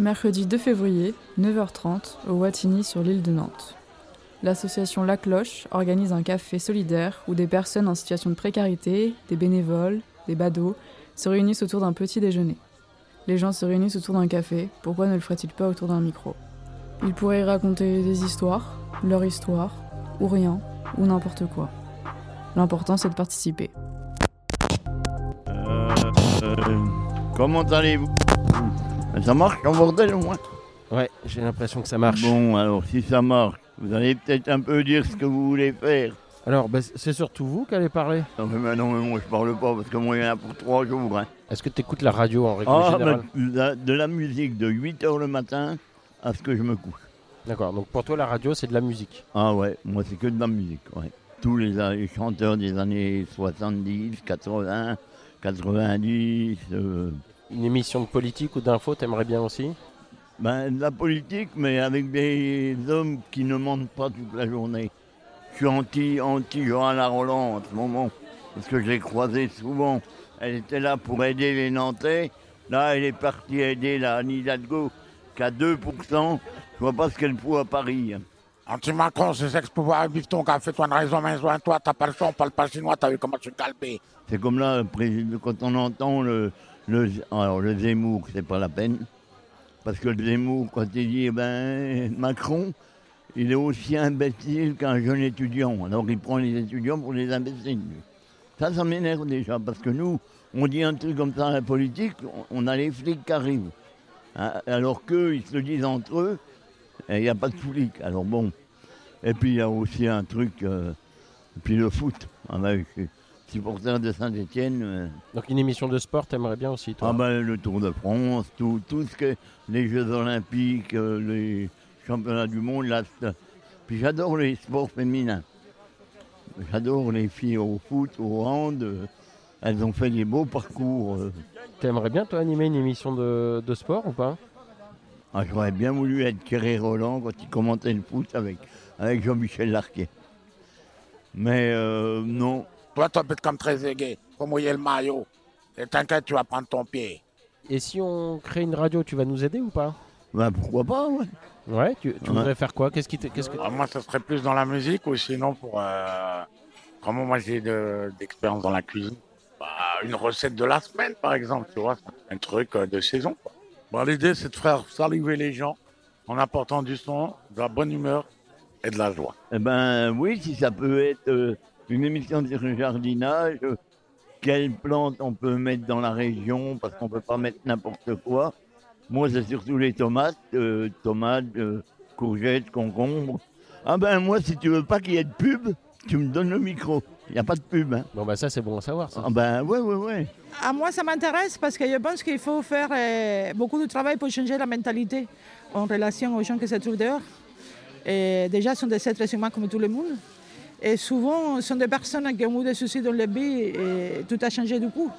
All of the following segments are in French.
Mercredi 2 février, 9h30, au Wattigny sur l'île de Nantes. L'association La Cloche organise un café solidaire où des personnes en situation de précarité, des bénévoles, des badauds, se réunissent autour d'un petit déjeuner. Les gens se réunissent autour d'un café, pourquoi ne le ferait-il pas autour d'un micro? Ils pourraient raconter des histoires, leur histoire, ou rien, ou n'importe quoi. L'important c'est de participer. Euh, euh, comment allez-vous? Ça marche en bordel au moins Ouais, j'ai l'impression que ça marche. Bon, alors si ça marche, vous allez peut-être un peu dire ce que vous voulez faire. Alors, bah, c'est surtout vous qui allez parler Non mais, non, mais moi je parle pas parce que moi il y en a pour trois jours. Hein. Est-ce que tu écoutes la radio en règle Ah, générale de la musique de 8h le matin à ce que je me couche. D'accord, donc pour toi, la radio, c'est de la musique. Ah ouais, moi c'est que de la musique, ouais. Tous les, chanteurs des années 70, 80, 90, euh, Une émission de politique ou d'info, t'aimerais bien aussi ben, de la politique, mais avec des hommes qui ne mentent pas toute la journée. Je suis anti, anti Johanna Roland en ce moment, parce que je l'ai croisée souvent. Elle était là pour aider les Nantais. Là, elle est partie aider la Anne Hidalgo, qui a 2%. Je vois pas ce qu'elle fout à Paris. Anti-Macron, c'est sexe pouvoir, bifton, qu'a fait toi une raison, mais toi, t'as pas le choix, on parle pas chinois, t'as vu comment tu calpé. C'est comme là, quand on entend le, alors le Zemmour, c'est pas la peine. Parce que le Zemmour, quand il dit, eh ben, Macron, il est aussi imbécile qu'un jeune étudiant. Alors il prend les étudiants pour les imbéciles. Ça, ça m'énerve déjà, parce que nous, on dit un truc comme ça à la politique, on, a les flics qui arrivent. Hein, alors qu'eux, ils se le disent entre eux, il n'y a pas de flics. Alors bon. Et puis il y a aussi un truc, euh, et puis le foot. Ah ben, supporter de Saint-Etienne. Donc une émission de sport, t'aimerais bien aussi, toi Ah ben, le Tour de France, tout, tout ce que les Jeux Olympiques, euh, les championnats du monde, là, puis j'adore les sports féminins. J'adore les filles au foot, au hand. euh, Elles ont fait des beaux parcours. euh. T'aimerais bien, toi, animer une émission de, de sport ou pas? Ah, J'aurais bien voulu être Thierry Roland quand il commentait le foot avec, avec Jean-Michel Larquet. Mais euh, non, Toi, tu habites comme très aigué, faut mouiller le maillot. Et t'inquiète, tu vas prendre ton pied. Et si on crée une radio, tu vas nous aider ou pas? Ben, pourquoi pas, ouais. Ouais, tu, tu Ouais. voudrais faire quoi? Qu'est-ce qui qu'est-ce que... Ah, moi, ce serait plus dans la musique ou sinon pour. Euh... Comment moi j'ai de- d'expérience dans la cuisine? Bah, Une recette de la semaine, par exemple, tu vois, un truc euh, de saison. quoi. Bon, L'idée, c'est de faire saluer les gens en apportant du son, de la bonne humeur et de la joie. Eh ben oui, si ça peut être euh, une émission sur le jardinage, quelles plantes on peut mettre dans la région, parce qu'on peut pas mettre n'importe quoi. Moi, c'est surtout les tomates, euh, tomates, euh, courgettes, concombres. Ah ben moi, si tu veux pas qu'il y ait de pub, tu me donnes le micro. Il n'y a pas de pub. Hein. Bon, bah ça, c'est bon à savoir, ça. Ah ben ouais, ouais, ouais. À moi, ça m'intéresse parce que je pense qu'il faut faire euh, beaucoup de travail pour changer la mentalité en relation aux gens qui se trouvent dehors. Et déjà, ce sont des êtres humains comme tout le monde. Et souvent, ce sont des personnes qui ont eu des soucis dans leur vie et tout a changé du coup.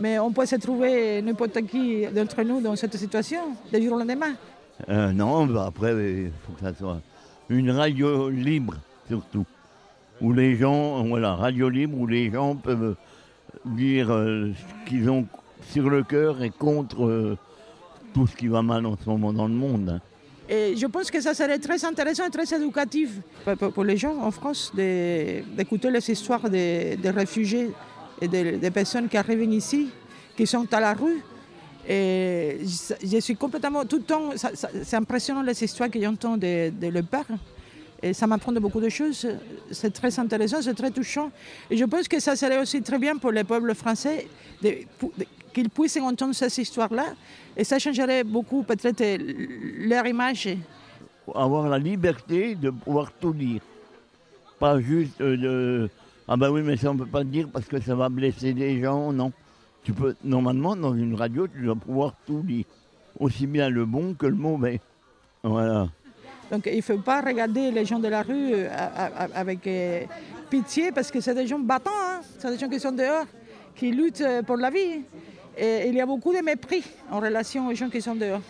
Mais on peut se trouver n'importe qui d'entre nous dans cette situation, du jour au lendemain. Euh, non, bah après, il faut que ça soit une radio libre, surtout. Où les gens, voilà, radio libre, où les gens peuvent dire euh, ce qu'ils ont sur le cœur et contre euh, tout ce qui va mal en ce moment dans le monde. hein. Et je pense que ça serait très intéressant et très éducatif pour, les gens en France d'écouter les histoires des, réfugiés et des, personnes qui arrivent ici, qui sont à la rue. Et je, suis complètement, tout le temps, c'est impressionnant les histoires que j'entends de, de leur père. Et ça m'apprend de beaucoup de choses. C'est très intéressant, c'est très touchant. Et je pense que ça serait aussi très bien pour le peuple français qu'ils puissent entendre ces histoires-là. Et ça changerait beaucoup peut-être leur image. Avoir la liberté de pouvoir tout dire. Pas juste euh, de Ah ben oui, mais ça on peut pas dire parce que ça va blesser des gens, non. Tu peux, normalement, dans une radio, tu dois pouvoir tout dire. Aussi bien le bon que le mauvais. Voilà. Donc il ne faut pas regarder les gens de la rue euh, avec euh, pitié parce que c'est des gens battants, hein. c'est des gens qui sont dehors, qui luttent euh, pour la vie. Et il y a beaucoup de mépris en relation aux gens qui sont dehors.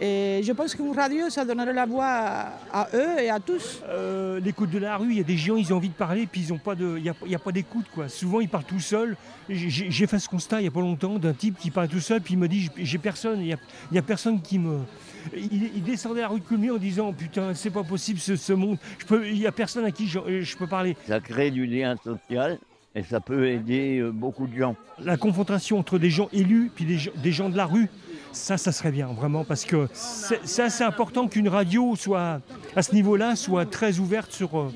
Et je pense qu'une radio, ça donnerait la voix à, à eux et à tous. Euh, L'écoute de la rue, il y a des gens, ils ont envie de parler, puis ils ont pas de, il n'y a, y a pas d'écoute quoi. Souvent ils parlent tout seuls. J'ai j'ai fait ce constat il n'y a pas longtemps d'un type qui parle tout seul, puis il me dit j'ai- personne, il y a, y a personne qui me. Il, il descendait la rue de Coulmiers en disant putain c'est pas possible ce, ce monde, je peux, il y a personne à qui je, je peux parler. Ça crée du lien social et ça peut aider euh, beaucoup de gens. La confrontation entre des gens élus puis des gens de la rue, ça, ça serait bien vraiment parce que c'est c'est assez important qu'une radio soit à ce niveau-là soit très ouverte sur euh,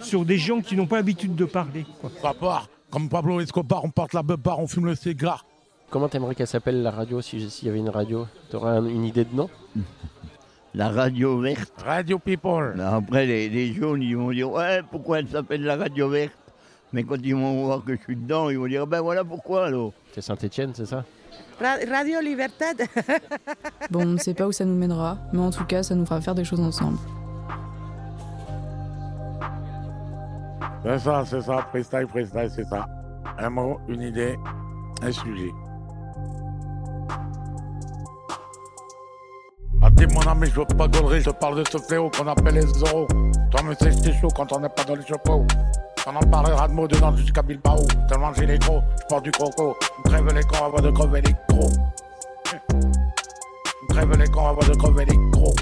sur des gens qui n'ont pas l'habitude de parler. quoi. Part, comme Pablo Escobar, on porte la beubare, on fume le cigare. Comment t'aimerais qu'elle s'appelle la radio si- s'il y avait une radio? T'aurais un- une idée de nom? La radio verte. Radio People. Après, les, les jaunes, ils vont dire Ouais, pourquoi elle s'appelle la radio verte? Mais quand ils vont voir que je suis dedans, ils vont dire Ben voilà pourquoi alors. C'est Saint-Etienne, c'est ça? Radio Libertad. Bon, on ne sait pas où ça nous mènera, mais en tout cas, ça nous fera faire des choses ensemble. C'est ça, c'est ça. Freestyle, freestyle, c'est ça. Un mot, une idée, un sujet. Ah, dis mon ami, je veux pas gaulerie, je parle de ce fléau qu'on appelle les euros. Toi, mais c'est c'est chaud quand on n'est pas dans les chapeaux. On en parlera de mots dedans jusqu'à Bilbao. Tellement j'ai les gros, je porte du croco. Crève les cons avant de crever les gros. Crève les cons avant de crever les gros.